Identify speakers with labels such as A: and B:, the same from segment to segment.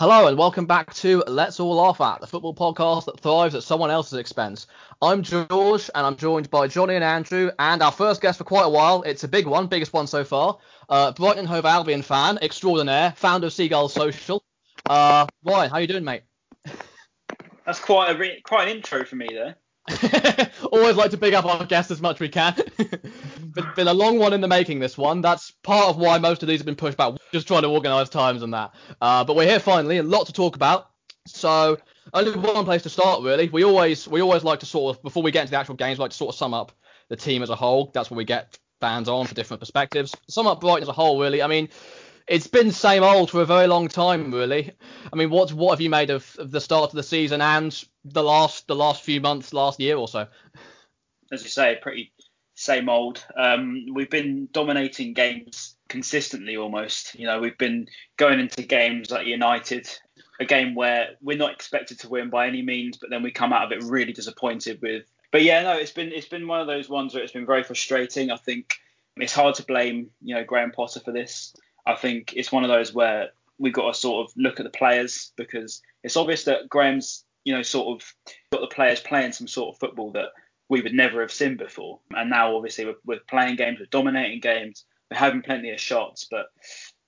A: Hello and welcome back to Let's All Laugh At, the football podcast that thrives at someone else's expense. I'm George and I'm joined by Johnny and Andrew and our first guest for quite a while. It's a big one, biggest one so far. Uh, Brighton Hove Albion fan, extraordinaire, founder of Seagull Social. Uh, Ryan, how you doing, mate?
B: That's quite a re- quite an intro for me there.
A: Always like to big up our guests as much as we can. been, a long one in the making, this one. That's part of why most of these have been pushed back. Just trying to organise times and that. Uh, but we're here finally, a lot to talk about. So only one place to start, really. We always we always like to sort of before we get into the actual games, we like to sort of sum up the team as a whole. That's where we get fans on for different perspectives. Sum up Brighton as a whole, really. I mean, it's been same old for a very long time, really. I mean, what what have you made of, of the start of the season and the last the last few months, last year or so?
B: As you say, pretty same old. Um, we've been dominating games consistently almost. You know, we've been going into games like United, a game where we're not expected to win by any means, but then we come out of it really disappointed with. But yeah, no, it's been it's been one of those ones where it's been very frustrating. I think it's hard to blame you know Graham Potter for this. I think it's one of those where we've got to sort of look at the players because it's obvious that Graham's you know sort of got the players playing some sort of football that we would never have seen before. And now, obviously, we're, we're playing games, we're dominating games, we're having plenty of shots, but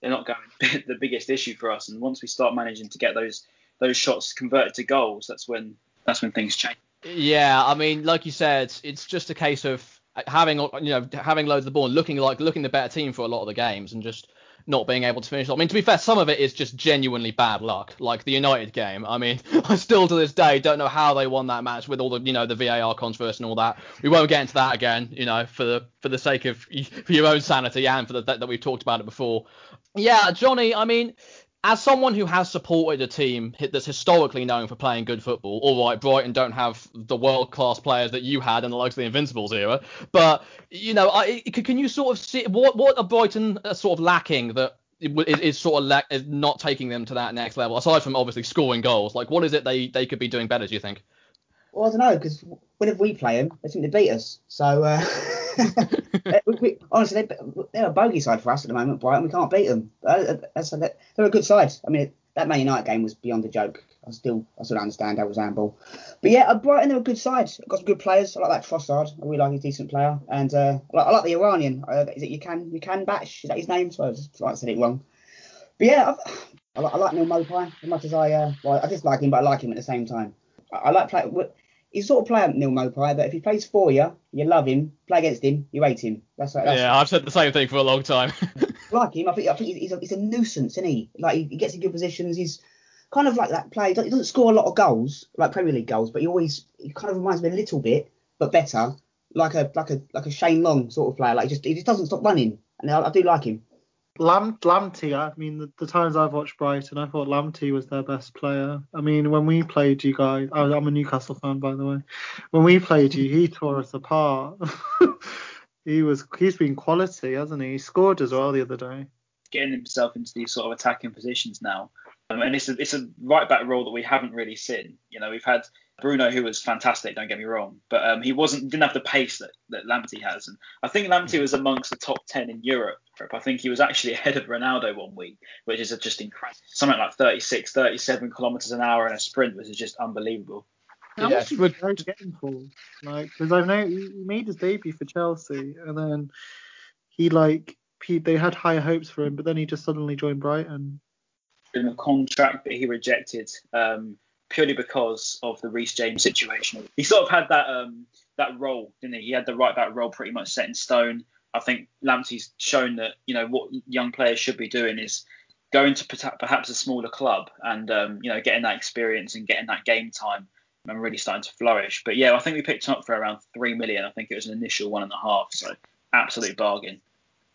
B: they're not going the biggest issue for us. And once we start managing to get those those shots converted to goals, that's when that's when things change.
A: Yeah, I mean, like you said, it's just a case of having you know having loads of the ball, looking like looking the better team for a lot of the games, and just not being able to finish. I mean, to be fair, some of it is just genuinely bad luck, like the United game. I mean, I still to this day don't know how they won that match with all the, you know, the VAR controversy and all that. We won't get into that again, you know, for the for the sake of for your own sanity and for the that, that we've talked about it before. Yeah, Johnny. I mean, as someone who has supported a team that's historically known for playing good football, all right, Brighton don't have the world class players that you had in the likes of the Invincibles era, but you know, I, can you sort of see what what are Brighton uh, sort of lacking that is, is sort of lack, is not taking them to that next level aside from obviously scoring goals? Like, what is it they they could be doing better? Do you think?
C: Well, I don't know because whenever we play them, they seem to beat us. So. Uh... we, we, honestly, they, they're a bogey side for us at the moment, Brighton. We can't beat them. Uh, a, they're a good side. I mean, that Man United game was beyond a joke. I still, I still understand how was handball. But yeah, uh, Brighton they're a good side. Got some good players. I like that Trossard. I really like a decent player. And uh, I, like, I like the Iranian. Uh, is it you can you can batch? Is that his name? So I just I said it wrong. But yeah, I, I, I like Neal Maupay as much as I uh, well, I just like him, but I like him at the same time. I, I like play he's sort of player Neal Maupay that if he plays for you, you love him. Play against him, you hate him. That's, that's
A: yeah. I've said the same thing for a long time.
C: like him, I think I think he's a, he's a nuisance, isn't he? Like he, he, gets in good positions. He's kind of like that player. He doesn't score a lot of goals, like Premier League goals, but he always he kind of reminds me a little bit, but better, like a like a like a Shane Long sort of player. Like he just he just doesn't stop running, and I, I do like him.
D: Lam- Lamptey, I mean, the, the, times I've watched Brighton, I thought Lamptey was their best player. I mean, when we played you guys, I'm a Newcastle fan, by the way. When we played you, he tore us apart. he was, he's been quality, hasn't he? He scored as well the other day.
B: Getting himself into these sort of attacking positions now, um, and it's a it's a right back role that we haven't really seen. You know, we've had Bruno, who was fantastic, don't get me wrong, but um, he wasn't didn't have the pace that, that Lamptey has. And I think Lamptey was amongst the top ten in Europe. I think he was actually ahead of Ronaldo one week, which is just incredible. Something like 36, 37 kilometers an hour in a sprint, which is just unbelievable.
D: How yeah, much did you get him for? Like, because I know he made his debut for Chelsea, and then he like he, they had higher hopes for him, but then he just suddenly joined Brighton.
B: In a contract that he rejected um, purely because of the Reece James situation. He sort of had that um, that role, didn't he? He had the right back role pretty much set in stone. I think Lamptey's shown that you know what young players should be doing is going to perhaps a smaller club and um, you know getting that experience and getting that game time and really starting to flourish. But yeah, I think we picked him up for around three million. I think it was an initial one and a half, so absolute bargain.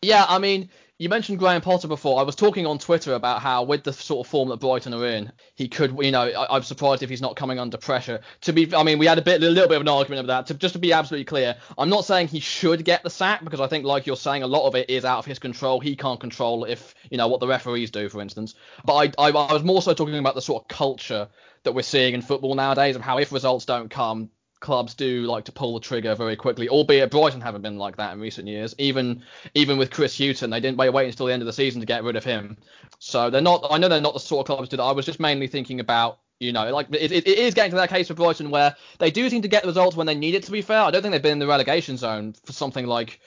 A: Yeah, I mean, you mentioned Graham Potter before. I was talking on Twitter about how, with the sort of form that Brighton are in, he could, you know, I, am surprised if he's not coming under pressure. To be, I mean, we had a bit, a little bit of an argument about that. To, just to be absolutely clear, I'm not saying he should get the sack because I think, like you're saying, a lot of it is out of his control. He can't control if, you know, what the referees do, for instance. But I, I, I was more so talking about the sort of culture that we're seeing in football nowadays of how if results don't come, clubs do like to pull the trigger very quickly, albeit Brighton haven't been like that in recent years. Even even with Chris Hughton, they didn't wait, wait until the end of the season to get rid of him. So they're not. I know they're not the sort of clubs that I was just mainly thinking about. You know, like it, it, it is getting to that case for Brighton where they do seem to get the results when they need it. To be fair, I don't think they've been in the relegation zone for something like,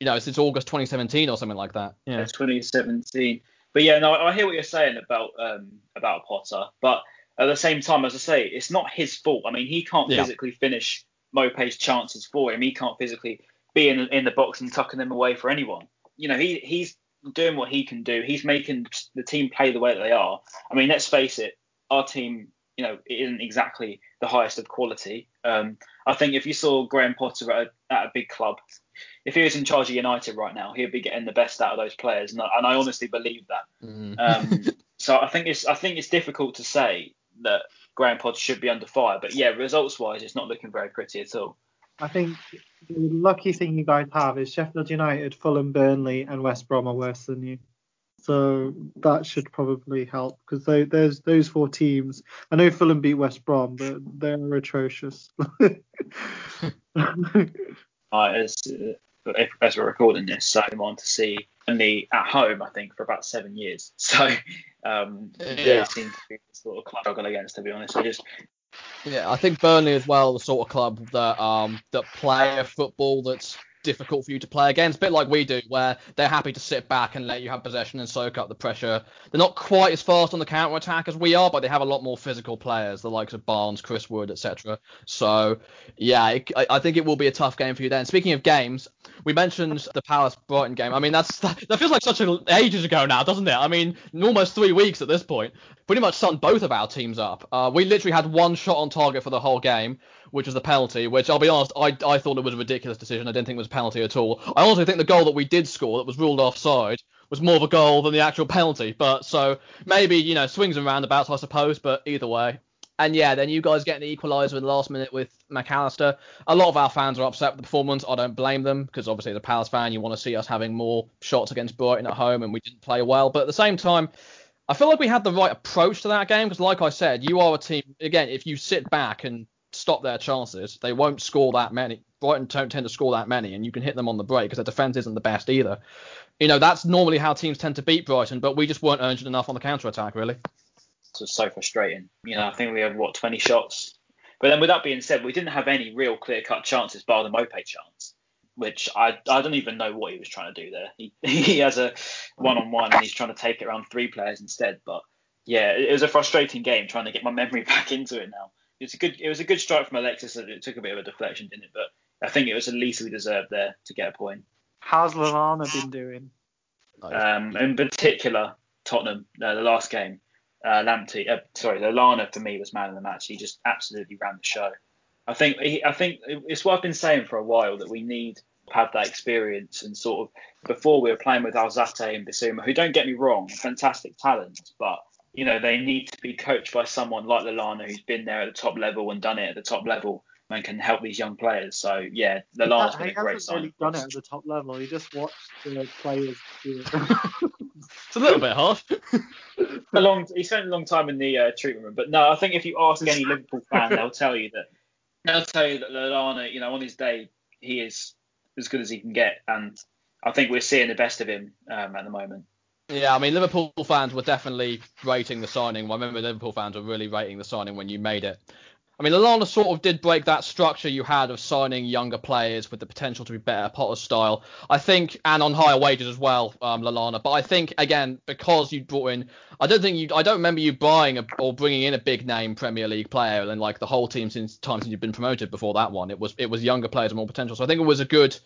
A: you know, since August 2017 or something like that. Yeah,
B: it's 2017. But yeah, no, I hear what you're saying about um about Potter, but at the same time, as I say, it's not his fault. I mean, he can't yeah. physically finish Maupay's chances for him. He can't physically be in in the box and tucking them away for anyone. You know, he he's doing what he can do. He's making the team play the way that they are. I mean, let's face it, our team, you know, isn't exactly the highest of quality. Um, I think if you saw Graham Potter at a, at a big club, if he was in charge of United right now, he'd be getting the best out of those players, and I, and I honestly believe that. Mm. Um, so I think it's I think it's difficult to say that Graham Potter should be under fire. But yeah, results wise, it's not looking very pretty at all.
D: I think the lucky thing you guys have is Sheffield United, Fulham, Burnley, and West Brom are worse than you. So that should probably help because there's those four teams. I know Fulham beat West Brom, but they're atrocious.
B: uh, uh, as we're recording this, so I'm on to see only at home, I think, for about seven years. So um, yeah. they seem to be the sort of club struggle against, to be honest. I just
A: yeah, I think Burnley as well, the sort of club that um that play a football that's difficult for you to play against, a bit like we do, where they're happy to sit back and let you have possession and soak up the pressure. They're not quite as fast on the counter attack as we are, but they have a lot more physical players, the likes of Barnes, Chris Wood, etc. So yeah, it, I, think it will be a tough game for you then. Speaking of games, we mentioned the Palace Brighton game. I mean, that's that, that feels like such a, ages ago now, doesn't it? I mean, almost three weeks at this point. Pretty much summed both of our teams up. Uh, we literally had one shot on target for the whole game which was the penalty, which I'll be honest, I, I thought it was a ridiculous decision. I didn't think it was a penalty at all. I also think the goal that we did score that was ruled offside was more of a goal than the actual penalty. But so maybe, you know, swings and roundabouts, I suppose, but either way. And yeah, then you guys get the equaliser in the last minute with McAllister. A lot of our fans are upset with the performance. I don't blame them because obviously, as a Palace fan, you want to see us having more shots against Brighton at home, and we didn't play well. But at the same time, I feel like we had the right approach to that game because, like I said, you are a team. Again, if you sit back and stop their chances. They won't score that many. Brighton don't tend to score that many, and you can hit them on the break because their defence isn't the best either. You know, that's normally how teams tend to beat Brighton, but we just weren't urgent enough on the counter attack, really.
B: It's just so frustrating. You know, I think we had, what, 20 shots? But then with that being said, we didn't have any real clear cut chances bar the Maupay chance, which I I don't even know what he was trying to do there. He, he has a one on one and he's trying to take it around three players instead. But yeah, it was a frustrating game trying to get my memory back into it now it's a good it was a good strike from Alexis. It took a bit of a deflection, didn't it? But I think it was the least we deserved there to get a point.
D: How's Lallana been doing?
B: Um, in particular, Tottenham, uh, the last game, uh, Lamptey, uh, sorry, Lallana for me was man of the match. He just absolutely ran the show. I think he, I think it's what I've been saying for a while that we need to have that experience and sort of before we were playing with Alzate and Bissouma, who don't get me wrong, fantastic talent, but you know, they need to be coached by someone like Lallana who's been there at the top level and done it at the top level and can help these young players. So yeah, Lallana's been a great sign.
D: He really done it at the top level. He just watched the players do it.
A: it's a little bit harsh.
B: a long, he spent a long time in the uh, treatment room, but no, I think if you ask any Liverpool fan, they'll tell you that they'll tell you that Lallana, you know, on his day, he is as good as he can get, and I think we're seeing the best of him um, at the moment.
A: Yeah, I mean, Liverpool fans were definitely rating the signing. I remember Liverpool fans were really rating the signing when you made it. I mean, Lallana sort of did break that structure you had of signing younger players with the potential to be better Potter style. I think, and on higher wages as well, um, Lallana. But I think again because you brought in, I don't think you, I don't remember you buying a, or bringing in a big name Premier League player and like the whole team since time since you've been promoted before that one. It was it was younger players with more potential. So I think it was a good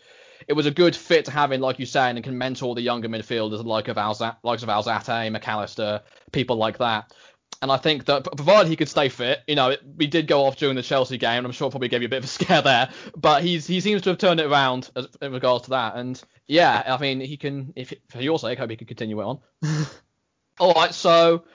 A: it was a good fit to have in, like you say, and can mentor the younger midfielders like of Alza- likes of Alzate, McAllister, people like that. And I think that provided he could stay fit, you know, we did go off during the Chelsea game, and I'm sure it probably gave you a bit of a scare there. But he's he seems to have turned it around as, in regards to that. And yeah, I mean, he can, if for your sake, hope he can continue it on. All right, so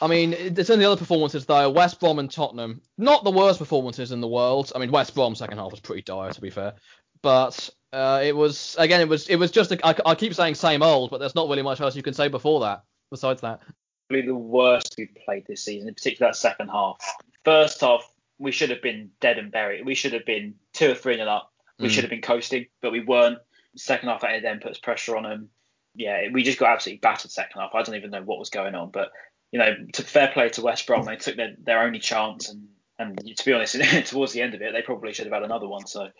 A: I mean, there's only other performances though. West Brom and Tottenham, not the worst performances in the world. I mean, West Brom second half was pretty dire to be fair, but uh, it was again, it was it was just a, I, I keep saying same old, but there's not really much else you can say before that. Besides that,
B: probably the worst we've played this season, in particular that second half. First half, we should have been dead and buried. We should have been two or three nil up. We
A: Mm.
B: should have been coasting, but we weren't. Second half, it then puts pressure on them. Yeah, we just got absolutely battered second half. I don't even know what was going on, but you know, to fair play to West Brom, they took their, their only chance, and and to be honest, towards the end of it, they probably should have had another one. So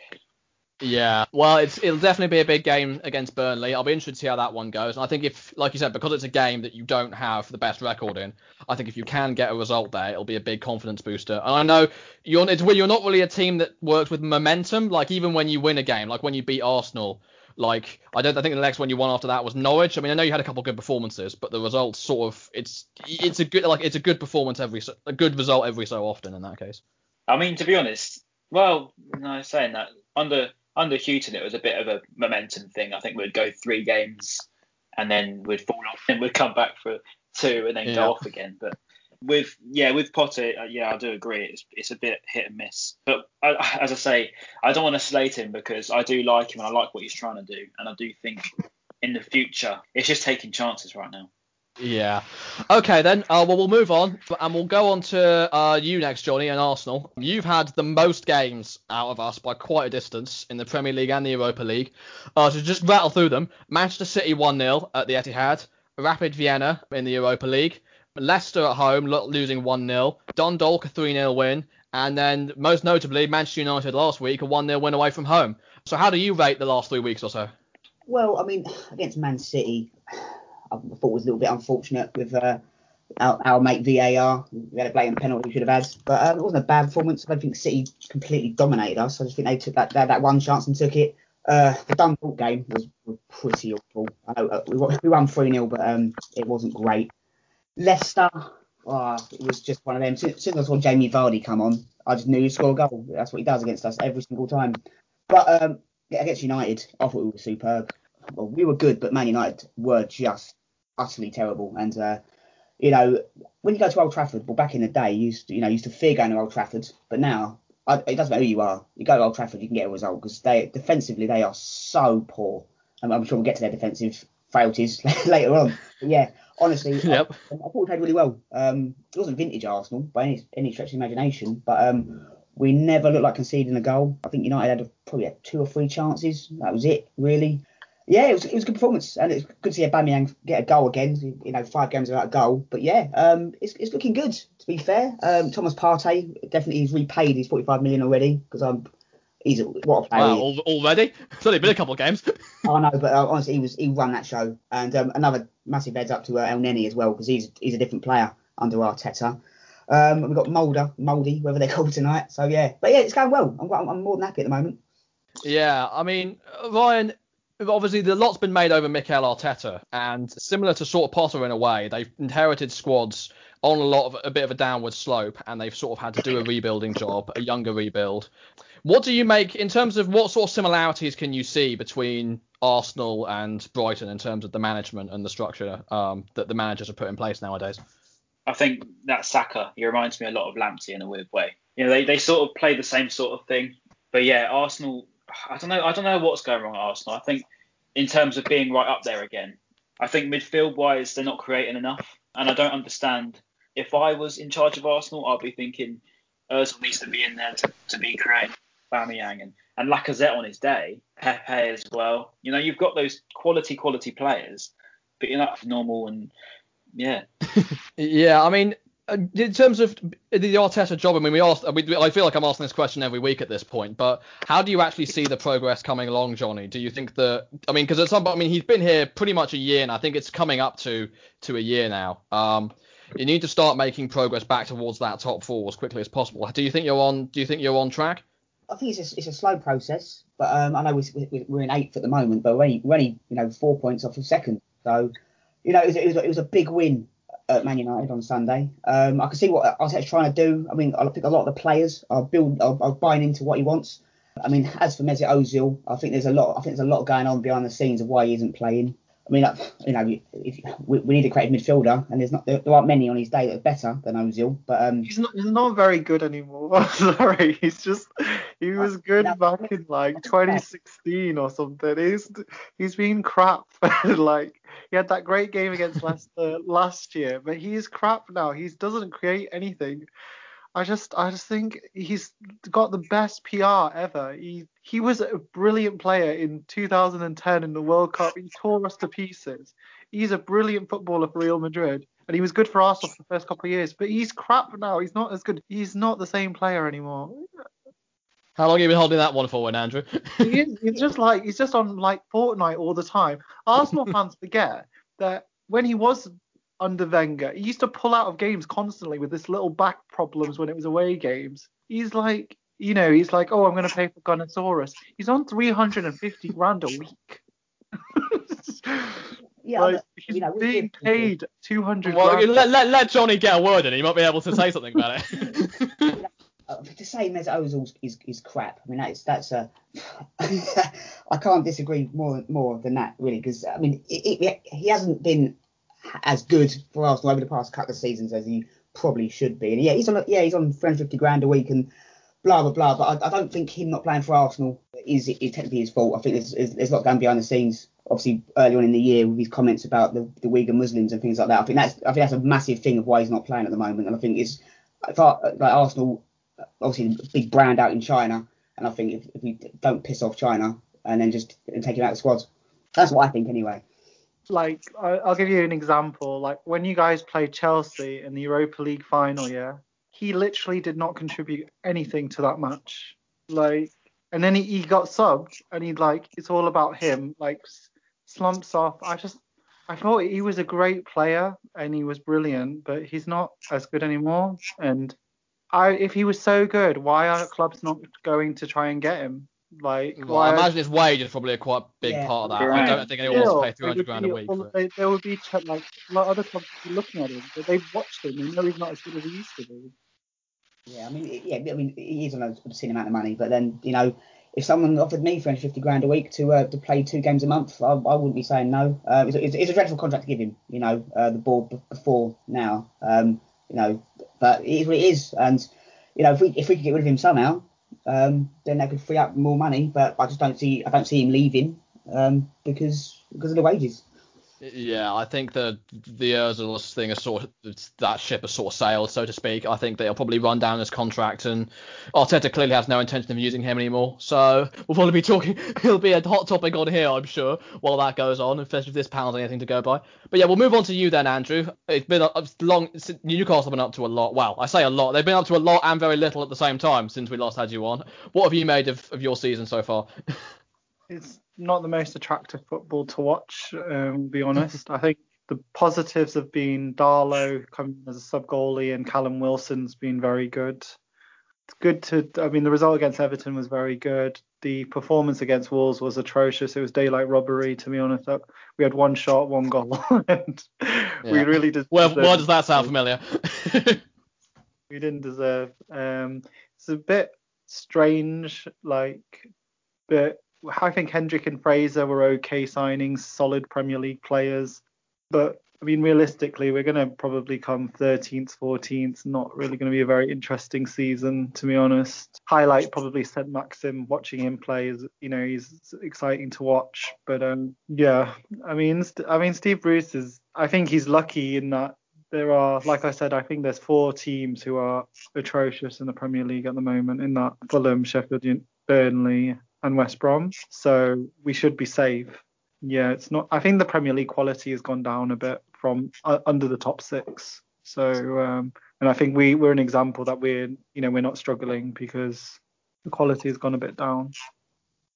A: Yeah, well, it's it'll definitely be a big game against Burnley. I'll be interested to see how that one goes. And I think if, like you said, because it's a game that you don't have the best record in, I think if you can get a result there, it'll be a big confidence booster. And I know you're it's you're not really a team that works with momentum. Like even when you win a game, like when you beat Arsenal, like I don't I think the next one you won after that was Norwich. I mean I know you had a couple good performances, but the results sort of it's it's a good like it's a good performance every so- a good result every so often in that case.
B: I mean, to be honest, well, no, saying that under under Hughton, it was a bit of a momentum thing. I think we'd go three games and then we'd fall off and we'd come back for two and then
A: Yeah.
B: go off again. But with yeah, with Potter, uh, yeah, I do agree. It's it's a bit hit and miss. But I, as I say, I don't want to slate him because I do like him and I like what he's trying to do, and I do think in the future it's just taking chances right now.
A: Yeah. Okay then. Uh, well, we'll move on, and we'll go on to uh, you next, Johnny, and Arsenal. You've had the most games out of us by quite a distance in the Premier League and the Europa League. Uh, so just rattle through them. Manchester City 1-0 at the Etihad. Rapid Vienna in the Europa League. Leicester at home lo- losing 1-0. Dundalk a 3-0 win. And then most notably Manchester United last week a 1-0 win away from home. So how do you rate the last three weeks or so?
C: Well, I mean, against Man City, I thought was a little bit unfortunate with uh, our, our mate VAR. We had a blatant penalty we should have had, but um, it wasn't a bad performance. I don't think City completely dominated us. I just think they took that that, one chance and took it. Uh, the Dundalk game was, was pretty awful. I know uh, we, we won 3 0, but um, it wasn't great. Leicester, oh, it was just one of them. As soon as I saw Jamie Vardy come on, I just knew he'd score a goal. That's what he does against us every single time. But um, against United, I thought we were superb. Well, we were good, but Man United were just utterly terrible. And uh, you know, when you go to Old Trafford, well, back in the day, you used to, you know, used to fear going to Old Trafford, but now I, it doesn't matter who you are. You go to Old Trafford, you can get a result because they defensively they are so poor. And I'm sure we'll get to their defensive frailties later on. But yeah, honestly,
A: Yep.
C: I, I thought we played really well. Um, it wasn't vintage Arsenal by any, any stretch of the imagination, but um, we never looked like conceding a goal. I think United had a, probably had two or three chances. That was it, really. Yeah, it was, it was a good performance, and it's good to see Aubameyang get a goal again. You know, five games without a goal, but yeah, um, it's, it's looking good. To be fair, um, Thomas Partey definitely he's repaid his 45 million already because I'm he's a, what a player.
A: Wow,
C: he is.
A: al- already? It's only been a couple of games.
C: I know, but uh, honestly, he was he run that show, and um, another massive heads up to uh, Elneny as well because he's he's a different player under Arteta. Um, we've got Mulder, Mouldy, whatever they're called tonight. So yeah, but yeah, it's going well. I'm, I'm, I'm more than happy at the moment.
A: Yeah, I mean, uh, Ryan, obviously the lot's been made over Mikel Arteta, and similar to sort of Potter in a way, they've inherited squads on a lot of a bit of a downward slope, and they've sort of had to do a rebuilding job, a younger rebuild. What do you make in terms of what sort of similarities can you see between Arsenal and Brighton in terms of the management and the structure um, that the managers have put in place nowadays?
B: I think that Saka, he reminds me a lot of Lamptey in a weird way. You know, they, they sort of play the same sort of thing. But yeah, Arsenal, I don't know, I don't know what's going wrong at Arsenal. I think in terms of being right up there again, I think midfield wise they're not creating enough, and I don't understand. If I was in charge of Arsenal, I'd be thinking Özil needs to be in there to, to be creating Aubameyang and and Lacazette on his day, Pepe as well. You know, you've got those quality quality players, but you're not normal and yeah.
A: Yeah, I mean, in terms of the Arteta job, I mean, we asked. We, I feel like I'm asking this question every week at this point, but how do you actually see the progress coming along, Johnny? Do you think that? I mean, because at some I mean, he's been here pretty much a year, and I think it's coming up to to a year now. Um, you need to start making progress back towards that top four as quickly as possible. Do you think you're on? Do you think you're on track?
C: I think it's a, it's a slow process, but um, I know we, we're in eighth at the moment, but we're only, we're only you know four points off of second. So you know it was, it was, it was a big win at Man United on Sunday. Um, I can see what Arteta's trying to do. I mean, I think a lot of the players are build are, are buying into what he wants. I mean, as for Mesut Ozil, I think there's a lot. I think there's a lot going on behind the scenes of why he isn't playing. I mean, you know, if, we, we need a creative midfielder, and there's not there, there aren't many on his day that are better than Ozil. But um,
D: He's not, he's not very good anymore. Sorry, he's just he was good
C: no,
D: back in like 2016 or something. He's he's been crap. like he had that great game against Leicester last year, but he's crap now. He doesn't create anything. I just I just think he's got the best PR ever. He he was a brilliant player in 2010 in the World Cup. He tore us to pieces. He's a brilliant footballer for Real Madrid, and he was good for Arsenal for the first couple of years. But he's crap now. He's not as good. He's not the same player anymore.
A: How long have you been holding that one for, Andrew?
D: he is, he's just like he's just on like Fortnite all the time. Arsenal fans forget that when he was under Wenger, he used to pull out of games constantly with this little back problems when it was away games. He's like, you know, he's like, oh, I'm going to pay for Gunnersaurus. He's on 350 grand a week.
C: Yeah,
D: like,
C: but,
D: he's
C: you know, we-
D: being
C: we-
D: paid 200
A: well,
D: grand.
A: let, let, let Johnny get a word in. He might be able to say something about it.
C: uh, to say Mesut Ozil is, is crap. I mean, that's that's a. I can't disagree more more than that really, because I mean, it, it, he hasn't been as good for Arsenal over the past couple of seasons as he probably should be. And yeah, he's on yeah he's on 350 grand a week and blah blah blah. But I, I don't think him not playing for Arsenal is is technically his fault. I think there's there's, a lot going behind the scenes. Obviously, early on in the year with his comments about the, the Uyghur Muslims and things like that. I think that's I think that's a massive thing of why he's not playing at the moment. And I think it's if I, like Arsenal obviously a big brand out in China, and I think if, if we don't piss off China and then just take him out of the squad, that's what I think anyway.
D: Like I- I'll give you an example. Like when you guys played Chelsea in the Europa League final, yeah, he literally did not contribute anything to that match. Like, and then he, he got subbed, and he like it's all about him. Like slumps off. I just I thought he was a great player and he was brilliant, but he's not as good anymore. And I if he was so good, why are clubs not going to try and get him? Like,
A: well,
D: why
A: I imagine his wage is probably a quite big
C: Yeah.
A: part of that. I don't think anyone wants to pay 300
D: they would
A: grand a week.
D: well,
A: for it.
D: They, there would be ch- like a lot of other clubs be looking at him, but they've watched him. They know he's not as good as he used to be.
C: Yeah, I mean, yeah, I mean, he is on an obscene amount of money, but then you know, if someone offered me 350 grand a week to uh, to play two games a month, I, I wouldn't be saying no. Uh, it's, a- it's, it's a dreadful contract to give him, you know, uh, the board b- before now, um, you know, but it is what it is, and you know, if we if we could get rid of him somehow, um, then they could free up more money. But I just don't see I don't see him leaving um, because because of the wages.
A: Yeah, I think the the Ozil thing is sort of that ship has sort of sailed, so to speak. I think they'll probably run down his contract, and Arteta clearly has no intention of using him anymore. So we'll probably be talking. It'll be a hot topic on here, I'm sure, while that goes on, especially if this pound's anything to go by. But yeah, we'll move on to you then, Andrew. It's been a, a long. Newcastle have been up to a lot. Well, I say a lot. They've been up to a lot and very little at the same time since we last had you on. What have you made of, of your season so far?
D: It's not the most attractive football to watch, um, be honest. I think the positives have been Darlow coming as a sub goalie and Callum Wilson's been very good. It's good to, I mean, the result against Everton was very good. The performance against Wolves was atrocious. It was daylight robbery, to be honest. We had one shot, one goal, and we really did.
A: Well, why does that sound familiar?
D: we didn't deserve. Um, it's a bit strange, like, but I think Hendrick and Fraser were okay signings, solid Premier League players. But I mean, realistically, we're going to probably come 13th, 14th. Not really going to be a very interesting season, to be honest. Highlight probably said Maxim. Watching him play is, you know, he's exciting to watch. But um, yeah, I mean, I mean, Steve Bruce is. I think he's lucky in that there are, like I said, I think there's four teams who are atrocious in the Premier League at the moment. In that Fulham, Sheffield, Burnley, and West Brom. So we should be safe. Yeah, it's not. I think the Premier League quality has gone down a bit from uh, under the top six. So, um, and I think we we're an example that we're, you know, we're not struggling because the quality has gone a bit down.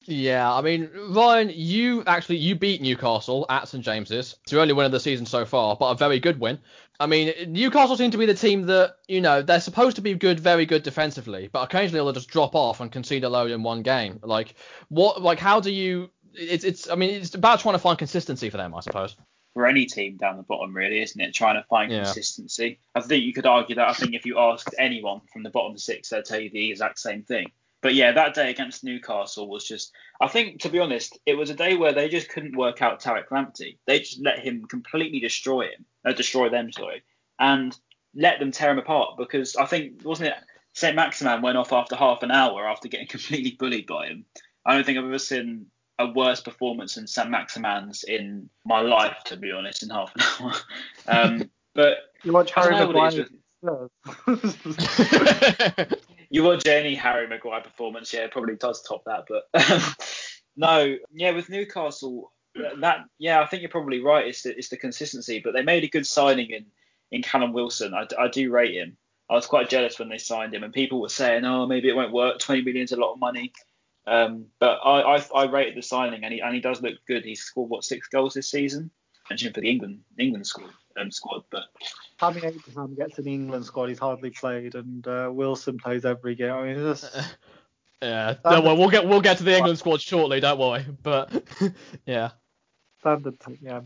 A: Yeah, I mean, Ryan, you actually you beat Newcastle at St James's. It's your only win of the season so far, but a very good win. I mean, Newcastle seem to be the team that you know they're supposed to be good, very good defensively, but occasionally they'll just drop off and concede a load in one game. Like what? Like how do you? It's it's. I mean, it's about trying to find consistency for them, I suppose.
B: for any team down the bottom, really, isn't it? Trying to find
A: Yeah.
B: consistency. I think you could argue that. I think if you asked anyone from the bottom six, they'd tell you the exact same thing. But yeah, that day against Newcastle was just. I think, to be honest, it was a day where they just couldn't work out Tariq Lamptey. They just let him completely destroy him, uh, destroy them, sorry, and let them tear him apart. Because I think wasn't it Saint-Maximin went off after half an hour after getting completely bullied by him. I don't think I've ever seen a worse performance than Saint-Maximin's in my life, to be honest, in half an hour. Um, but
D: You watch Harry
B: don't know what it is
D: Maguire.
B: with- you watch any Harry Maguire performance, yeah, probably does top that. But no, yeah, with Newcastle, that yeah, I think you're probably right. It's the, it's the consistency, but they made a good signing in in Callum Wilson. I, I do rate him. I was quite jealous when they signed him, and people were saying, "Oh, maybe it won't work. 20 million is a lot of money." Um, but I, I, I rated the signing, and he and he does look good. He's scored what six goals this season. Mentioned for the England England squad, um, squad, but
D: Tammy Abraham gets in the England squad. He's hardly played, and uh, Wilson plays every game. I mean, just,
A: yeah. No, well, we'll get we'll get to the England squad shortly. Don't worry. But yeah.
D: Standard, yeah.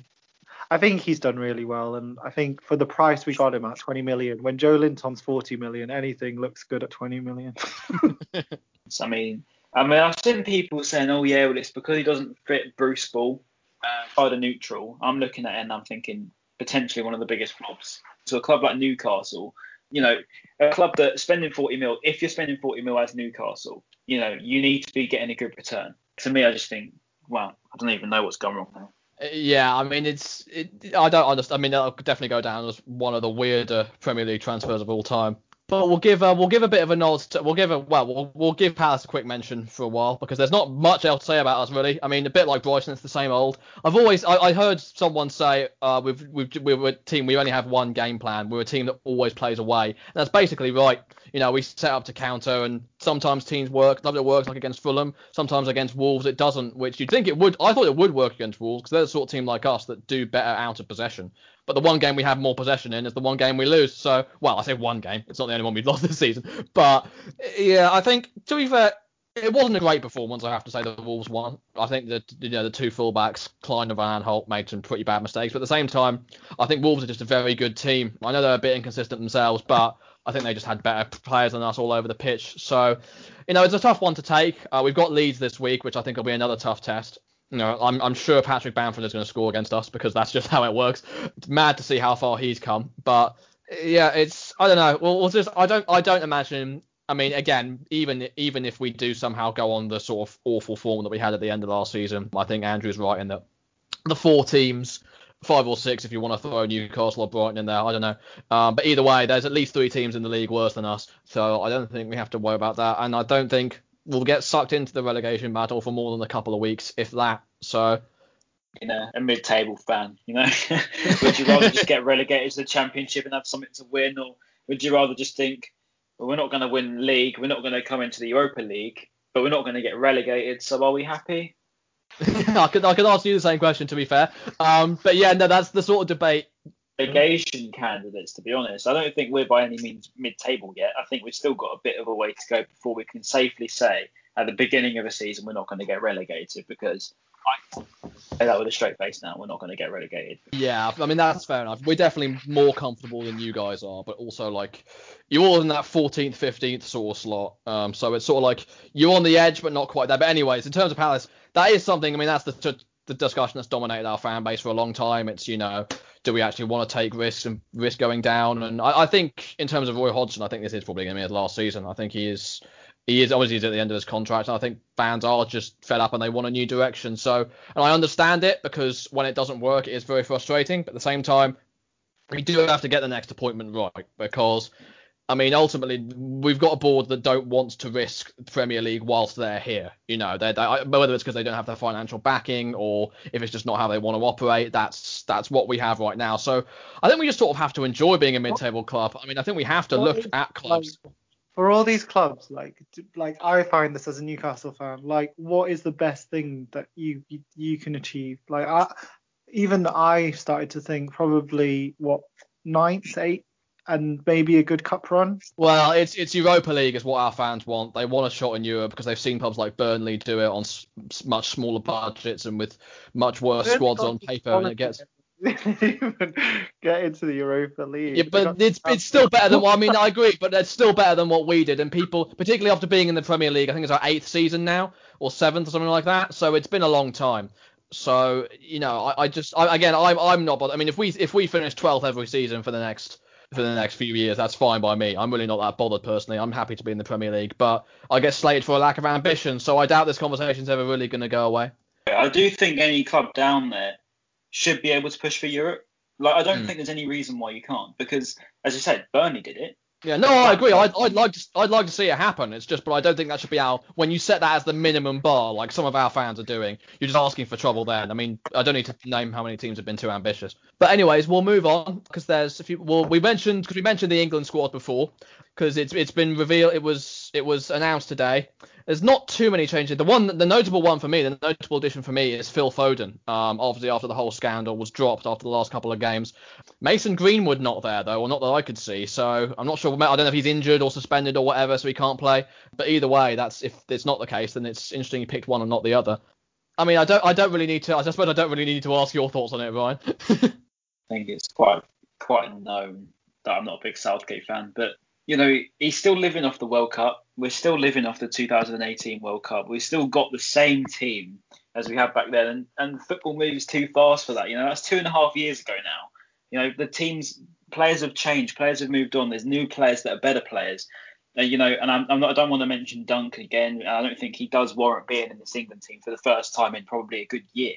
D: I think he's done really well, and I think for the price we got him at 20 million, when Joelinton's 40 million, anything looks good at 20 million.
B: I mean, I mean, I've seen people saying, "Oh yeah, well it's because he doesn't fit Bruce Ball, uh, a neutral." I'm looking at it and I'm thinking potentially one of the biggest flops. So a club like Newcastle, you know, a club that spending 40 mil, if you're spending 40 mil as Newcastle, you know, you need to be getting a good return. To me, I just think, wow, I don't even know what's gone wrong now.
A: Yeah, I mean it's it, I don't understand. I mean that'll definitely go down as one of the weirder Premier League transfers of all time. But we'll give a, we'll give a bit of a nod. To, we'll give a well, we'll, we'll give Palace a quick mention for a while because there's not much else to say about us really. I mean, a bit like Brighton, it's the same old. I've always I, I heard someone say uh, we've we've we're a team we only have one game plan. We're a team that always plays away. And that's basically right. You know, we set up to counter, and sometimes teams work. Sometimes it works like against Fulham. Sometimes against Wolves it doesn't, which you'd think it would. I thought it would work against Wolves because they're the sort of team like us that do better out of possession. But the one game we have more possession in is the one game we lose. So, well, I say one game. It's not the only one we've lost this season. But yeah, I think to be fair, it wasn't a great performance. I have to say the Wolves won. I think that you know the two fullbacks, Klein and Van Aanholt, made some pretty bad mistakes. But at the same time, I think Wolves are just a very good team. I know they're a bit inconsistent themselves, but I think they just had better players than us all over the pitch. So, you know, it's a tough one to take. Uh, we've got Leeds this week, which I think will be another tough test. You know, I'm, I'm sure Patrick Bamford is going to score against us because that's just how it works. It's mad to see how far he's come, but yeah, it's I don't know. We'll, we'll just I don't I don't imagine. I mean, again, even even if we do somehow go on the sort of awful form that we had at the end of last season, I think Andrew's right in that the four teams, five or six, if you want to throw Newcastle or Brighton in there, I don't know. Um, but either way, there's at least three teams in the league worse than us, so I don't think we have to worry about that. And I don't think we'll get sucked into the relegation battle for more than a couple of weeks, if that. So.
B: You know, a mid-table fan, you know, would you rather just get relegated to the championship and have something to win, or would you rather just think, well, we're not going to win league, we're not going to come into the Europa League, but we're not going to get relegated, so are we happy?
A: I could I could ask you the same question to be fair. Um, but yeah, no, that's the sort of debate
B: relegation candidates, to be honest. I don't think we're by any means mid-table yet. I think we've still got a bit of a way to go before we can safely say at the beginning of a season we're not going to get relegated because I say that with a straight face now. We're not going to get relegated.
A: Yeah, I mean that's fair enough. We're definitely more comfortable than you guys are, but also like you're all in that 14th, 15th sort of slot. Um, so it's sort of like you're on the edge, but not quite there. But anyways, in terms of Palace, that is something. I mean, that's the the discussion that's dominated our fan base for a long time. It's you know, do we actually want to take risks and risk going down? And I, I think in terms of Roy Hodgson, I think this is probably going to be his last season. I think he is he is obviously he's at the end of his contract, and I think fans are just fed up and they want a new direction. So, and I understand it because when it doesn't work, it is very frustrating. But at the same time, we do have to get the next appointment right because I mean, ultimately, we've got a board that don't want to risk Premier League whilst they're here. You know, they're, they're, whether it's because they don't have the financial backing or if it's just not how they want to operate. That's that's what we have right now. So I think we just sort of have to enjoy being a mid-table club. I mean, I think we have to look at clubs.
D: For all these clubs, like like I find this as a Newcastle fan, like what is the best thing that you you, you can achieve? Like I, even I started to think probably what ninth, eighth and maybe a good cup run.
A: Well, it's it's Europa League is what our fans want. They want a shot in Europe because they've seen clubs like Burnley do it on s- much smaller budgets and with much worse Burnley squads on paper, and it gets.
D: get into the Europa League.
A: Yeah, but it's it's still better than what I mean. I agree, but it's still better than what we did. And people, particularly after being in the Premier League, I think it's our eighth season now or seventh or something like that. So it's been a long time. So you know, I, I just I, again, I'm I'm not. Bothered. I mean, if we if we finish 12th every season for the next for the next few years, that's fine by me. I'm really not that bothered personally. I'm happy to be in the Premier League, but I get slated for a lack of ambition, so I doubt this conversation's ever really going to go away.
B: I do think any club down there should be able to push for Europe. Like I don't
A: Hmm.
B: think there's any reason why you can't because, as you said, Burnley did it.
A: Yeah, no, I agree. I'd, I'd like to, I'd like to see it happen. It's just, but I don't think that should be our. When you set that as the minimum bar, like some of our fans are doing, you're just asking for trouble. Then, I mean, I don't need to name how many teams have been too ambitious. But anyways, we'll move on because there's a few. Well, we mentioned because we mentioned the England squad before because it's it's been revealed. It was it was announced today. There's not too many changes. The one, the notable one for me, the notable addition for me is Phil Foden. Um, obviously after the whole scandal was dropped after the last couple of games. Mason Greenwood not there though, or not that I could see. So I'm not sure. I don't know if he's injured or suspended or whatever, so he can't play. But either way, that's if it's not the case, then it's interesting you picked one and not the other. I mean, I don't, I don't really need to. I suppose I don't really need to ask your thoughts on it, Ryan.
B: I think it's quite quite known that I'm not a big Southgate fan, but you know he's still living off the World Cup. We're still living off the 2018 World Cup. We've still got the same team as we had back then, and, and football moves too fast for that. You know that's two and a half years ago now. You know the teams, players have changed, players have moved on. There's new players that are better players. Uh, you know, and I'm, I'm not, I don't want to mention Dunk again. I don't think he does warrant being in this England team for the first time in probably a good year.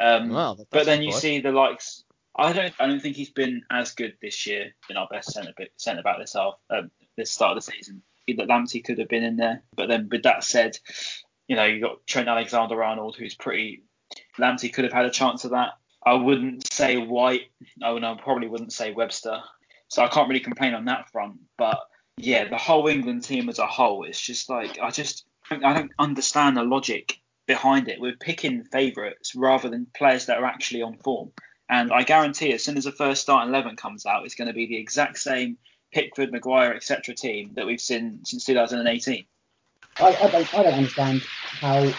B: Um,
A: Wow,
B: but then you see the likes. I don't. I don't think he's been as good this year. Been our best centre centre back this half, um, this start of the season. That Lamptey could have been in there, but then with that said, you know you got Trent Alexander-Arnold, who's pretty. Lamptey could have had a chance of that. I wouldn't say White. Oh no, I probably wouldn't say Webster. So I can't really complain on that front. But yeah, the whole England team as a whole, it's just like I just I don't understand the logic behind it. We're picking favourites rather than players that are actually on form. And I guarantee, as soon as the first start eleven comes out, it's going to be the exact same Pickford, Maguire, etc. team that we've seen since 2018.
C: I, I don't I don't understand how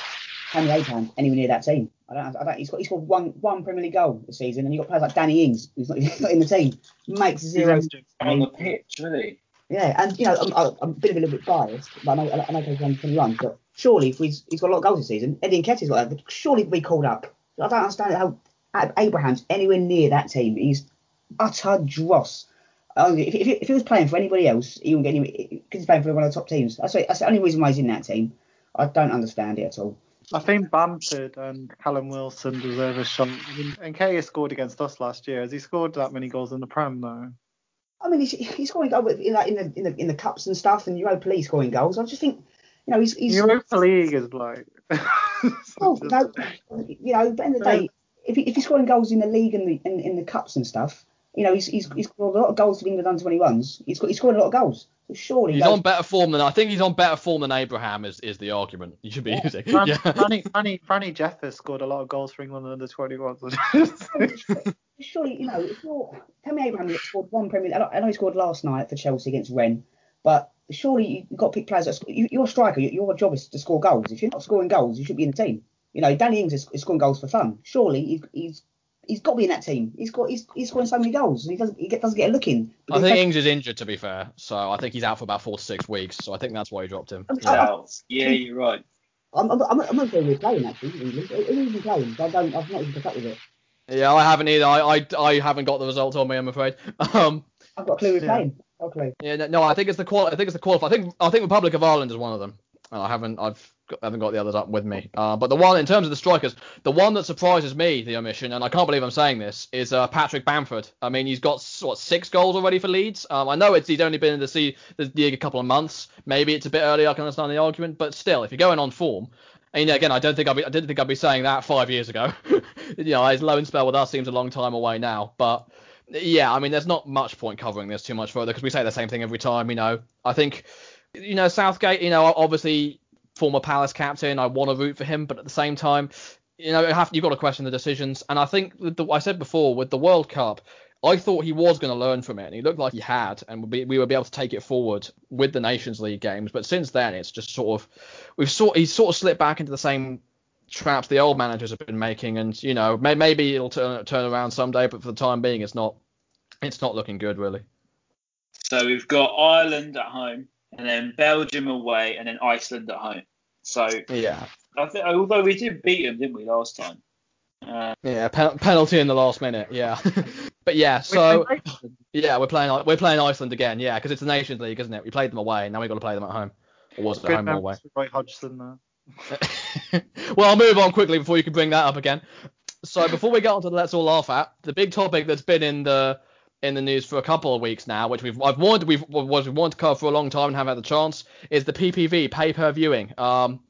C: Tammy Abraham anywhere near that team. I don't, I don't he's got he's got one one Premier League goal this season, and you've got players like Danny Ings who's not, he's not in the team. Makes zero.
D: He's
B: On the pitch, really.
C: yeah, and you know I'm, I'm a bit of a little bit biased, but I know I know he's only 21, but surely if he's, he's got a lot of goals this season, Eddie Nketiah's got that, surely he'd be called up. I don't understand how A- Abraham's anywhere near that team. He's utter dross. If, if, if he was playing for anybody else, he wouldn't get any because he's playing for one of the top teams. That's, that's the only reason why he's in that team. I don't understand it at all.
D: I think Bamford and um, Callum Wilson deserve a shot. Mean, Nketiah scored against us last year. Has he scored that many goals in the Prem though?
C: I mean, he's, he's scoring goals in, like, in the in the in the cups and stuff, and Europa League scoring goals. I just think, you know, he's he's
D: Europa League is like.
C: oh, no, you know, but at the end of the day, if, he, if he's scoring goals in the league and the in, in the cups and stuff, you know, he's he's, he's scored a lot of goals for England under 21s. He's got he's scored a lot of goals. So surely
A: He's
C: goals-
A: on better form than I think he's on better form than Abraham is is the argument you should be using.
D: Fran-
A: Yeah.
D: Franny, Franny, Franny Jeffers scored a lot of goals for England under 21s.
C: surely, you know, if you're Tammy Abraham that scored one Premier, I know- I know he scored last night for Chelsea against Rennes, but surely you've got to pick players that sc- you, you're a striker. Your, your job is to score goals. If you're not scoring goals, you should be in the team. You know, Danny Ings is, is scoring goals for fun. Surely he's he's, he's got to be in that team. He's got he's, he's scoring so many goals. He doesn't he get, doesn't get a look in.
A: I think Ings is injured to be fair, so I think he's out for about four to six weeks. So I think that's why he dropped him.
C: I'm,
A: Yeah.
C: I'm,
B: Yeah, you're right.
C: I'm, I'm, I'm, I'm not going to be playing actually. England. Who's even playing? I don't. I've not even kept up with it.
A: Yeah, I haven't either. I, I I haven't got the results on me, I'm afraid. Um,
C: I've got a clue who's
D: Yeah.
C: playing. No clue.
A: yeah, no, no, I think it's the qual. I think it's the qualify. I think I think Republic of Ireland is one of them. And I haven't I've haven't got the others up with me. Uh, but the one in terms of the strikers, the one that surprises me, the omission, and I can't believe I'm saying this, is uh, Patrick Bamford. I mean, he's got what six goals already for Leeds. Um, I know it's he's only been in the sea the league a couple of months. Maybe it's a bit early. I can understand the argument, but still, if you're going on form. And again, I don't think I'd be, I didn't think I'd be saying that five years ago. you know, his loan spell with us seems a long time away now. But yeah, I mean, there's not much point covering this too much further because we say the same thing every time. You know, I think, you know, Southgate, you know, obviously former Palace captain, I want to root for him, but at the same time, you know, have you've got to question the decisions. And I think the, I said before with the World Cup, I thought he was going to learn from it, and he looked like he had, and be, we would be able to take it forward with the Nations League games. But since then, it's just sort of we've sort he's sort of slipped back into the same traps the old managers have been making, and you know may, maybe it'll turn turn around someday, but for the time being, it's not it's not looking good really.
B: So we've got Ireland at home, and then Belgium away, and then Iceland at home. So
A: Yeah,
B: I think, although we did beat them, didn't we, last time? Uh,
A: yeah, pen- penalty in the last minute. Yeah, but yeah, so yeah, we're playing we're playing Iceland again. Yeah, because it's the Nations League, isn't it? We played them away, now we got to play them at home. Or was it at
D: Good
A: home or away?
D: Roy Hodgson there.
A: well, I'll move on quickly before you can bring that up again. So before we get on to the let's all laugh at, the big topic that's been in the in the news for a couple of weeks now, which we've I've wanted we've was we wanted to cover for a long time and haven't had the chance, is the PPV pay per viewing. Um,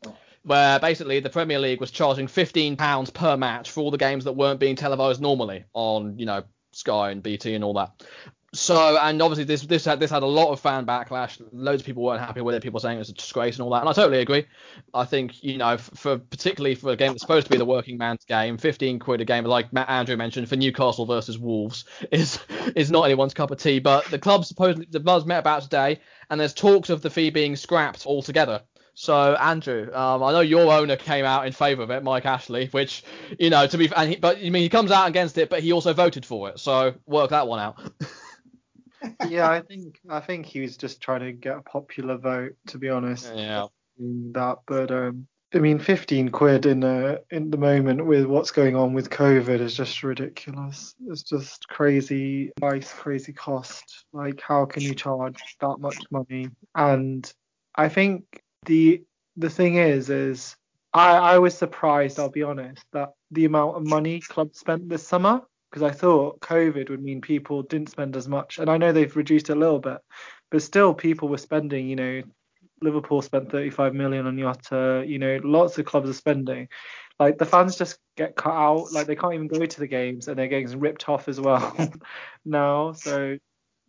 A: where basically the Premier League was charging 15 pounds per match for all the games that weren't being televised normally on you know Sky and BT and all that. So and obviously this this had this had a lot of fan backlash. Loads of people weren't happy with it. People saying it was a disgrace and all that. And I totally agree. I think you know for particularly for a game that's supposed to be the working man's game, 15 quid a game, like Andrew mentioned, for Newcastle versus Wolves is is not anyone's cup of tea. But the club supposedly the Buzz met about today, and there's talks of the fee being scrapped altogether. So Andrew, um, I know your owner came out in favour of it, Mike Ashley, which you know to be, and he, but I mean he comes out against it, but he also voted for it. So work that one out.
D: yeah, I think I think he was just trying to get a popular vote, to be honest.
A: Yeah.
D: That, but um, I mean, 15 quid in uh, in the moment with what's going on with COVID is just ridiculous. It's just crazy price, crazy cost. Like, how can you charge that much money? And I think the the thing is, is I I was surprised. I'll be honest that the amount of money clubs spent this summer because I thought COVID would mean people didn't spend as much. And I know they've reduced a little bit, but still people were spending, you know, Liverpool spent 35 million on Jota, you know, lots of clubs are spending. Like the fans just get cut out, like they can't even go to the games and they're getting ripped off as well now. So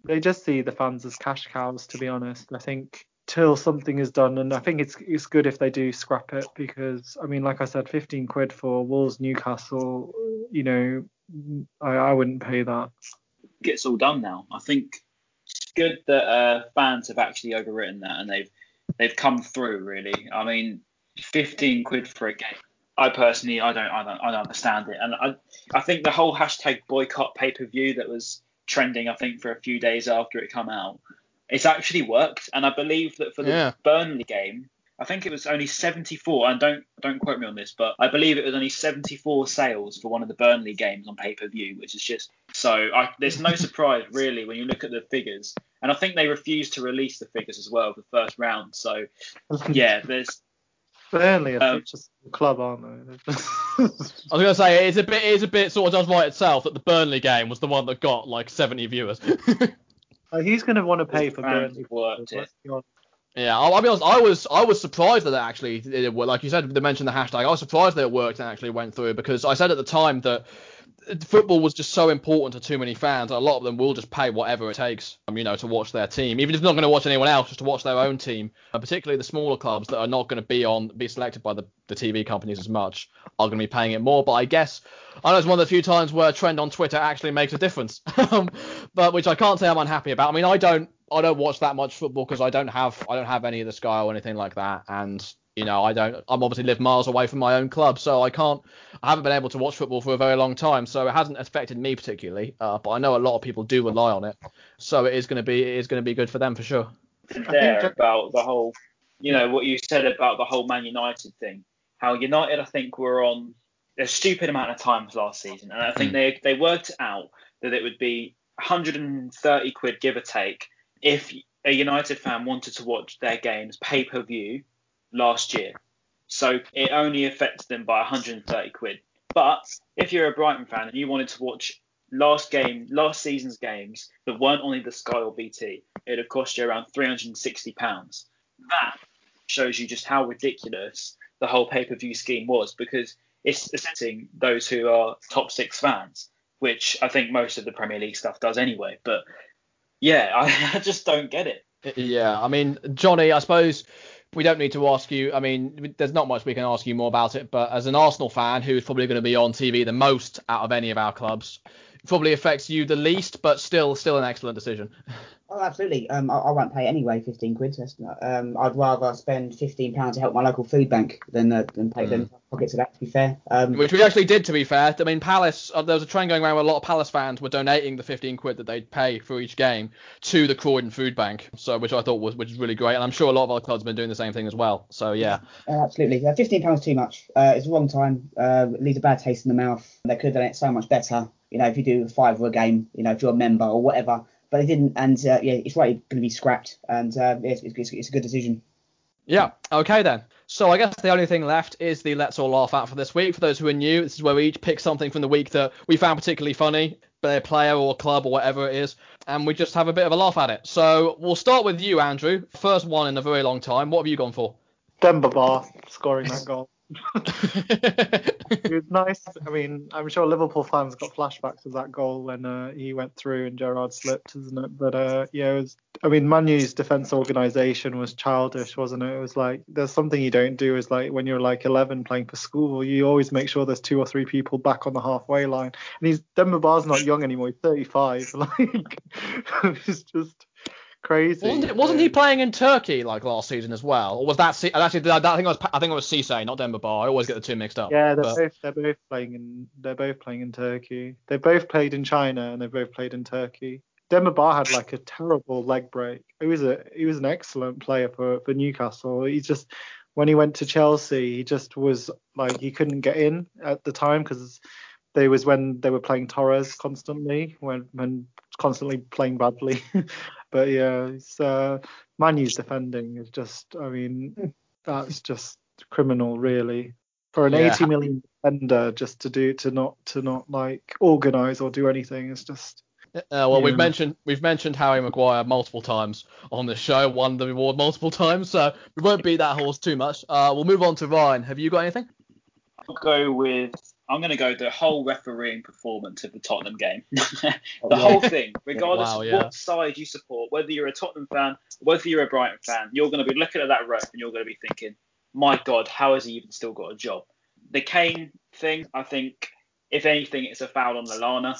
D: they just see the fans as cash cows, to be honest. I think till something is done, and I think it's it's good if they do scrap it because I mean, like I said, 15 quid for Wolves Newcastle, you know, I, I wouldn't pay that.
B: Gets all done now. I think it's good that uh, fans have actually overwritten that and they've they've come through. Really, I mean, 15 quid for a game. I personally, I don't, I don't, I don't understand it, and I, I think the whole hashtag boycott pay per view that was trending, I think, for a few days after it come out, it's actually worked, and I believe that for the
A: Yeah.
B: Burnley game, I think it was only 74. And don't don't quote me on this, but I believe it was only 74 sales for one of the Burnley games on pay per view, which is just so. I, there's no surprise really when you look at the figures, and I think they refused to release the figures as well for the first round. So yeah, there's
D: Burnley are
B: Um,
D: such a club, aren't they?
A: I was gonna say it's a bit it's a bit sort of does right itself that the Burnley game was the one that got like 70 viewers.
D: Like, who's going to want to pay for
B: fans
D: Burnley?
B: worked it.
D: Let's be honest.
A: Yeah, I'll, I'll be honest. I was I was surprised that it actually it, worked. Like you said, they mentioned the hashtag. I was surprised that it worked and actually went through because I said at the time that football was just so important to too many fans. A lot of them will just pay whatever it takes, um, you know, to watch their team, even if they're not going to watch anyone else, just to watch their own team. Uh, particularly the smaller clubs that are not going to be on be selected by the, the TV companies as much are going to be paying it more. But I guess I know it's one of the few times where a trend on Twitter actually makes a difference, um, but which I can't say I'm unhappy about. I mean, I don't I don't watch that much football because I don't have I don't have any of the Sky or anything like that, and you know I don't I'm obviously live miles away from my own club, so I can't I haven't been able to watch football for a very long time, so it hasn't affected me particularly. Uh, but I know a lot of people do rely on it, so it is going to be it is going to be good for them for sure.
B: there about the whole, you know, what you said about the whole Man United thing. How United, I think, were on a stupid amount of times last season, and I think they they worked out that it would be 130 quid give or take if a United fan wanted to watch their games pay per view last year. So it only affected them by 130 quid. But if you're a Brighton fan and you wanted to watch last game, last season's games that weren't on either Sky or BT, it'd have cost you around 360 pounds. That shows you just how ridiculous the whole pay-per-view scheme was because it's assessing those who are top six fans, which I think most of the Premier League stuff does anyway. But yeah, I, I just don't get it.
A: Yeah, I mean, Johnny, I suppose we don't need to ask you. I mean, there's not much we can ask you more about it, but as an Arsenal fan who's probably going to be on TV the most out of any of our clubs, probably affects you the least, but still, still an excellent decision.
C: Oh, absolutely. Um, I, I won't pay anyway. Fifteen quid. That's not- Um, I'd rather spend fifteen pounds to help my local food bank than uh, than pay them pockets of that. To be fair. Um,
A: Which we actually did, to be fair. I mean, Palace. Uh, there was a trend going around where a lot of Palace fans were donating the 15 quid that they'd pay for each game to the Croydon Food Bank. So, which I thought was, which is really great, and I'm sure a lot of other clubs have been doing the same thing as well. So, yeah.
C: Uh, absolutely. Uh, Fifteen pounds too much. Uh, it's the wrong time. Uh, it leaves a bad taste in the mouth. They could have done it so much better. You know, if you do five for a game, you know, if you're a member or whatever. But they didn't, and uh, yeah, it's right going to be scrapped. And uh, it's, it's, it's a good decision.
A: Yeah. Okay then. So I guess the only thing left is the let's all laugh at for this week. For those who are new, this is where we each pick something from the week that we found particularly funny, be a player or a club or whatever it is, and we just have a bit of a laugh at it. So we'll start with you, Andrew. First one in a very long time. What have you gone for?
D: Demba Ba scoring that goal. it was nice. I mean, I'm sure Liverpool fans got flashbacks of that goal when uh, he went through and Gerrard slipped, isn't it? But uh, yeah, it was. I mean, Manu's defense organisation was childish, wasn't it? It was like there's something you don't do is like when you're like 11 playing for school, you always make sure there's two or three people back on the halfway line. And he's Demba Ba's not young anymore; he's 35. Like it's just crazy.
A: Wasn't, it, wasn't he playing in Turkey like last season as well, or was that? C- actually, I think it was. I think it was Cisse, not Demba Ba. I always get the two mixed up.
D: Yeah, they're
A: but-
D: both they're both playing in they're both playing in Turkey. They both played in China and they both played in Turkey. Demba Ba had like a terrible leg break. He was a he was an excellent player for for Newcastle. He just when he went to Chelsea, he just was like he couldn't get in at the time because they was when they were playing Torres constantly when when constantly playing badly. but yeah, it's uh, Manu's defending is just I mean that's just criminal really for an
A: Yeah.
D: 80 million defender just to do to not to not like organize or do anything is just
A: Uh, well, we've mentioned we've mentioned Harry Maguire multiple times on the show, won the award multiple times, so we won't beat that horse too much. Uh, we'll move on to Ryan. Have you got anything?
B: I'll go with. I'm going to go the whole refereeing performance of the Tottenham game. Oh, the whole thing, regardless
A: Wow,
B: of what side you support, whether you're a Tottenham fan, whether you're a Brighton fan, you're going to be looking at that ref and you're going to be thinking, my God, how has he even still got a job? The Kane thing, I think, if anything, it's a foul on Lallana.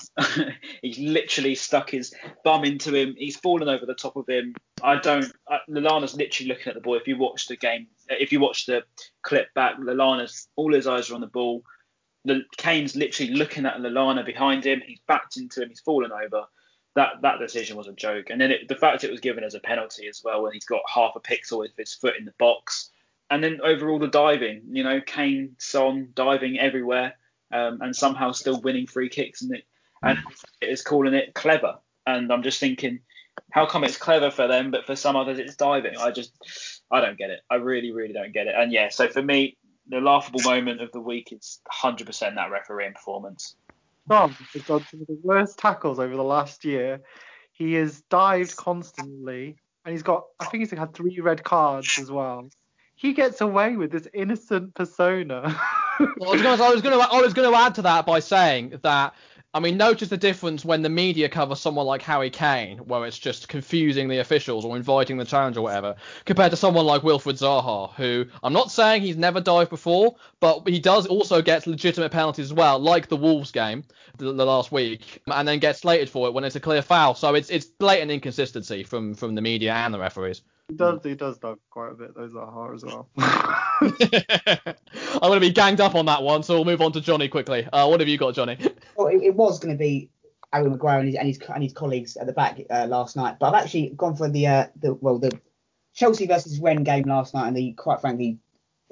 B: He's literally stuck his bum into him. He's fallen over the top of him. I don't. I, Lallana's literally looking at the ball. If you watch the game, if you watch the clip back, Lallana's all his eyes are on the ball. Kane's literally looking at Lallana behind him. He's backed into him. He's fallen over. That that decision was a joke. And then it, the fact it was given as a penalty as well, when he's got half a pixel with his foot in the box. And then overall the diving, you know, Kane, Son diving everywhere, um, and somehow still winning free kicks, and it and it is calling it clever. And I'm just thinking, how come it's clever for them, but for some others it's diving? I just, I don't get it. I really, really don't get it. And yeah, so for me, the laughable moment of the week is 100% that refereeing performance.
D: Son has done some of the worst tackles over the last year. He has dived constantly, and he's got, I think he's had three red cards as well. He gets away with this innocent persona.
A: Well, I was going to, I was going to, I was going to add to that by saying that, I mean, notice the difference when the media cover someone like Harry Kane, where it's just confusing the officials or inviting the challenge or whatever, compared to someone like Wilfried Zaha, who I'm not saying he's never dived before, but he does also get legitimate penalties as well, like the Wolves game the, the last week, and then gets slated for it when it's a clear foul. So it's it's blatant inconsistency from from the media and the referees.
D: he does, he does dive quite a bit. Those are hard as well.
A: I'm going to be ganged up on that one, so we'll move on to Johnny quickly. Uh, what have you got, Johnny?
C: Well, it, it was going to be Harry Maguire and his, and his and his colleagues at the back uh, last night, but I've actually gone for the uh, the well the Chelsea versus Rennes game last night, and the quite frankly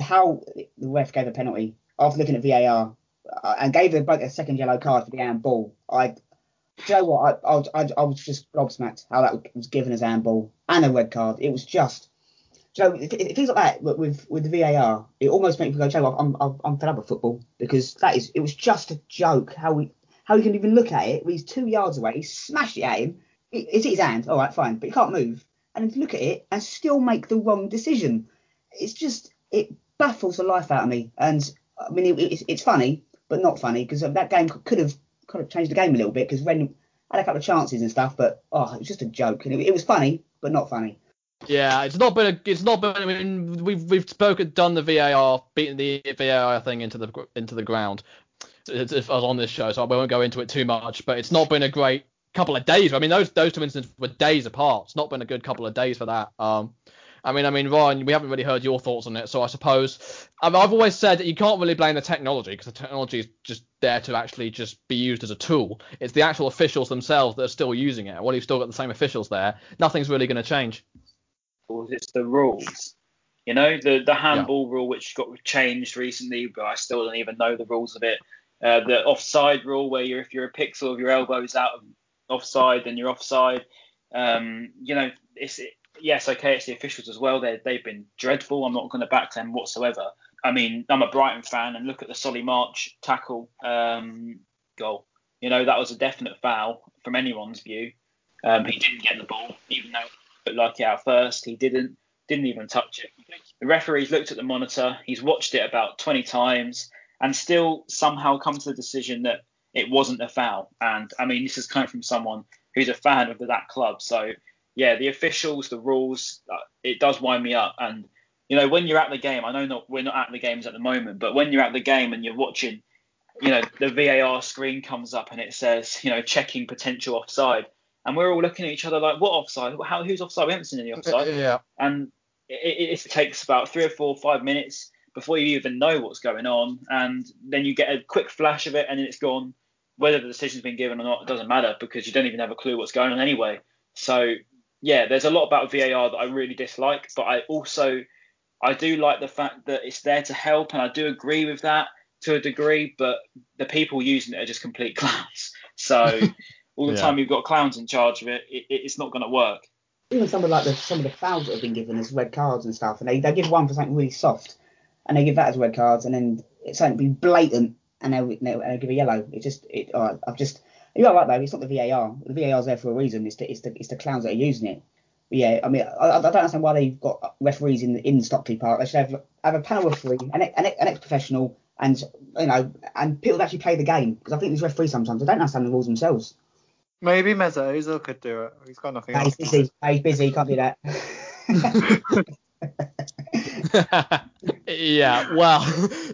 C: how the ref gave a penalty after looking at VAR uh, and gave both a second yellow card for the handball. I, do you know what? I, I, I, I was just gobsmacked how that was given as handball and a red card. It was just. Know, it, things like that with with the VAR, it almost makes me go, "Do you know what, I'm, I'm I'm fed up with football because that is it was just a joke how we how he can even look at it. He's two yards away, he smashed it at him. It, it's his hand, all right, fine, but he can't move and look at it and still make the wrong decision. It's just it baffles the life out of me. And I mean, it, it's, it's funny, but not funny because that game could have could have changed the game a little bit because Rennes had a couple of chances and stuff, but oh, it was just a joke and it, it was funny, but not funny.
A: Yeah, it's not been. A, it's not been. I mean, we've we've spoken, done the VAR, beaten the VAR thing into the into the ground. It's, it's on this show, so I won't go into it too much. But it's not been a great couple of days. I mean, those those two incidents were days apart. It's not been a good couple of days for that. Um, I mean, I mean, Ryan, we haven't really heard your thoughts on it, so I suppose I've, I've always said that you can't really blame the technology because the technology is just there to actually just be used as a tool. It's the actual officials themselves that are still using it. Well, you've still got the same officials there. Nothing's really going to change.
B: Rules, it's the rules. You know, the the handball rule which got changed recently, but I still don't even know the rules of it. Uh, the offside rule, where you're if you're a pixel of your elbows out of offside, then you're offside. Um, you know, it's it, yes, okay, it's the officials as well. They they've been dreadful. I'm not going to back them whatsoever. I mean, I'm a Brighton fan, and look at the Solly March tackle um, goal. You know, that was a definite foul from anyone's view. Um, he didn't get the ball, even though looked like it at first. He didn't didn't even touch it. The referee's looked at the monitor. He's watched it about 20 times, and still somehow come to the decision that it wasn't a foul. And I mean, this is coming from someone who's a fan of that club. So yeah, the officials, the rules, uh, it does wind me up. And you know, when you're at the game, I know not we're not at the games at the moment, but when you're at the game and you're watching, you know, the VAR screen comes up and it says, you know, checking potential offside, and we're all looking at each other like, what offside? How who's offside? We haven't seen any offside.
A: Yeah.
B: And it, it, it takes about three or four, five minutes before you even know what's going on, and then you get a quick flash of it, and then it's gone. Whether the decision's been given or not, it doesn't matter because you don't even have a clue what's going on anyway. So yeah, there's a lot about VAR that I really dislike, but I also I do like the fact that it's there to help, and I do agree with that to a degree. But the people using it are just complete clowns. So all the
A: Yeah.
B: time you've got clowns in charge of it, it it's not going to work.
C: even some of like the some of the fouls that have been given as red cards and stuff, and they, they give one for something really soft, and they give that as red cards, and then it's something be blatant, and they'll, they'll, they'll give a yellow. It just it uh, I've just you're right though. It's not the VAR. The VAR's there for a reason. It's the it's the it's the clowns that are using it. But yeah, I mean, I, I don't understand why they've got referees in in Stockley Park. They should have have a panel referee, an, ex- an, ex- an ex-professional, and you know, and people that actually play the game. Because I think these referees sometimes they don't understand the rules themselves.
D: Maybe Mesut Ozil could do it. He's got nothing
C: Nah,
D: else.
C: he's busy. Nah, He's busy. He can't do that.
A: yeah, well,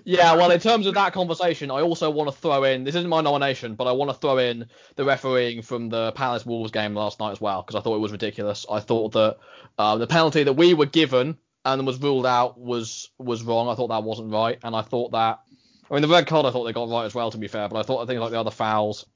A: yeah, well, in terms of that conversation, I also want to throw in this isn't my nomination, but I want to throw in the refereeing from the Palace Wolves game last night as well because I thought it was ridiculous. I thought that uh, the penalty that we were given and was ruled out was was wrong. I thought that wasn't right, and I thought that I mean the red card I thought they got right as well to be fair, but I thought things like the other fouls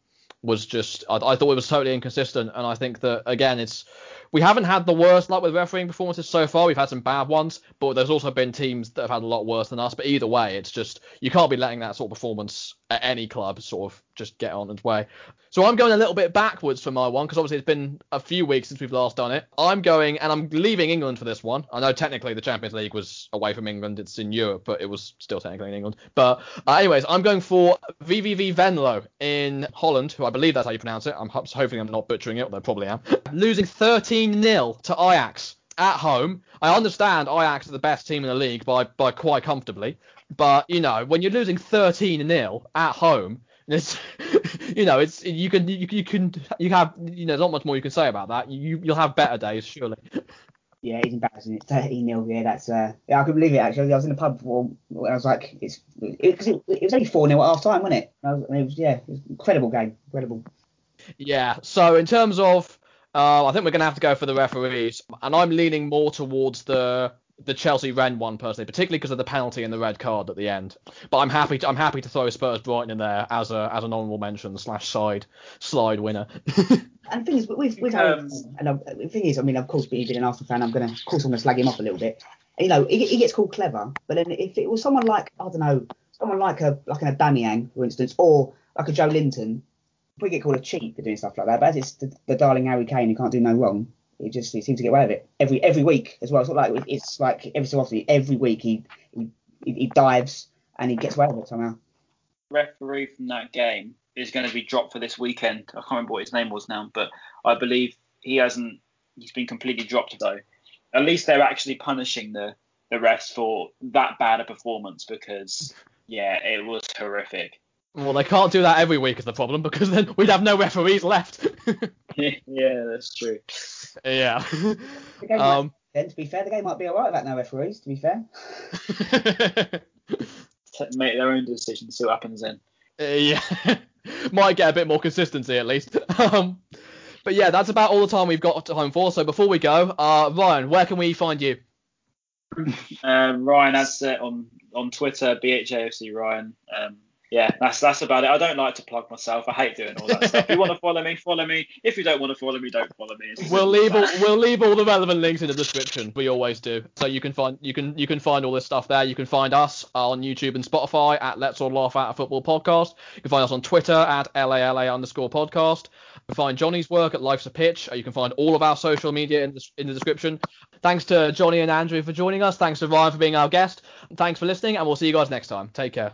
A: was just I, I thought it was totally inconsistent, and I think that again it's we haven't had the worst luck with refereeing performances so far. We've had some bad ones, but there's also been teams that have had a lot worse than us. But either way, it's just you can't be letting that sort of performance at any club sort of just get on its way. So I'm going a little bit backwards for my one because obviously it's been a few weeks since we've last done it. I'm going and I'm leaving England for this one. I know technically the Champions League was away from England, it's in Europe, but it was still technically in England. But uh, anyways, I'm going for VVV Venlo in Holland, who I believe that's how you pronounce it. I'm ho- hoping I'm not butchering it, although I probably am. Losing 13 0 to Ajax at home. I understand Ajax are the best team in the league by by quite comfortably, but you know when you're losing 13 0 at home, it's you know it's you can you, you can you have you know there's not much more you can say about that. You you'll have better days surely.
C: Yeah, it's embarrassing. It's 13 0. Yeah, that's uh, yeah, I couldn't believe it actually. I was in the pub before, and I was like, it's because it, it, was only 4 0 at half time, wasn't it? I was, it was yeah, it was an incredible game, incredible.
A: Yeah. So in terms of, uh, I think we're gonna have to go for the referees, and I'm leaning more towards the the Chelsea Rennes one personally, particularly because of the penalty and the red card at the end. But I'm happy to I'm happy to throw Spurs Brighton in there as a as an honourable mention slash side slide winner.
C: And the thing is, with with
B: Um,
C: Harry, and the thing is, I mean, of course, being being an Arsenal fan, I'm gonna, of course, I'm gonna slag him off a little bit. You know, he, he gets called clever, but then if it was someone like I don't know, someone like a like an Aubameyang, for instance, or like a Joelinton, we get called a cheat for doing stuff like that. But as it's the, the darling Harry Kane who can't do no wrong, it just he seems to get away with it every every week as well. It's not like it's like every so often, every week he he, he dives and he gets away with it somehow.
B: referee from that game is going to be dropped for this weekend. I can't remember what his name was now, but I believe he hasn't. He's been completely dropped though. At least they're actually punishing the the refs for that bad a performance because yeah, it was horrific.
A: Well, they can't do that every week is the problem because then we'd have no referees left.
B: yeah, that's true.
A: yeah.
C: The might-
A: Um.
C: then to be fair, the game might be alright without no referees. To be fair.
B: T- Make their own decisions. See what happens then.
A: Uh, yeah, might get a bit more consistency at least. Um, but yeah, that's about all the time we've got time for. So before we go, uh, Ryan, where can we find you?
B: Um, Ryan Adset on on Twitter, BHAFC Ryan. Um, yeah, that's that's about it. I don't like to plug myself. I hate doing all that stuff. If you want to follow me, follow me. If you don't want to follow me, don't follow me.
A: We'll leave all, we'll leave all the relevant links in the description. We always do. So you can find you can you can find all this stuff there. You can find us on YouTube and Spotify at Let's All Laugh at a Football Podcast. You can find us on Twitter at LALA underscore podcast. You can find Johnny's work at Life's a Pitch. You can find all of our social media in the, in the description. Thanks to Johnny and Andrew for joining us. Thanks to Ryan for being our guest. Thanks for listening, and we'll see you guys next time. Take care.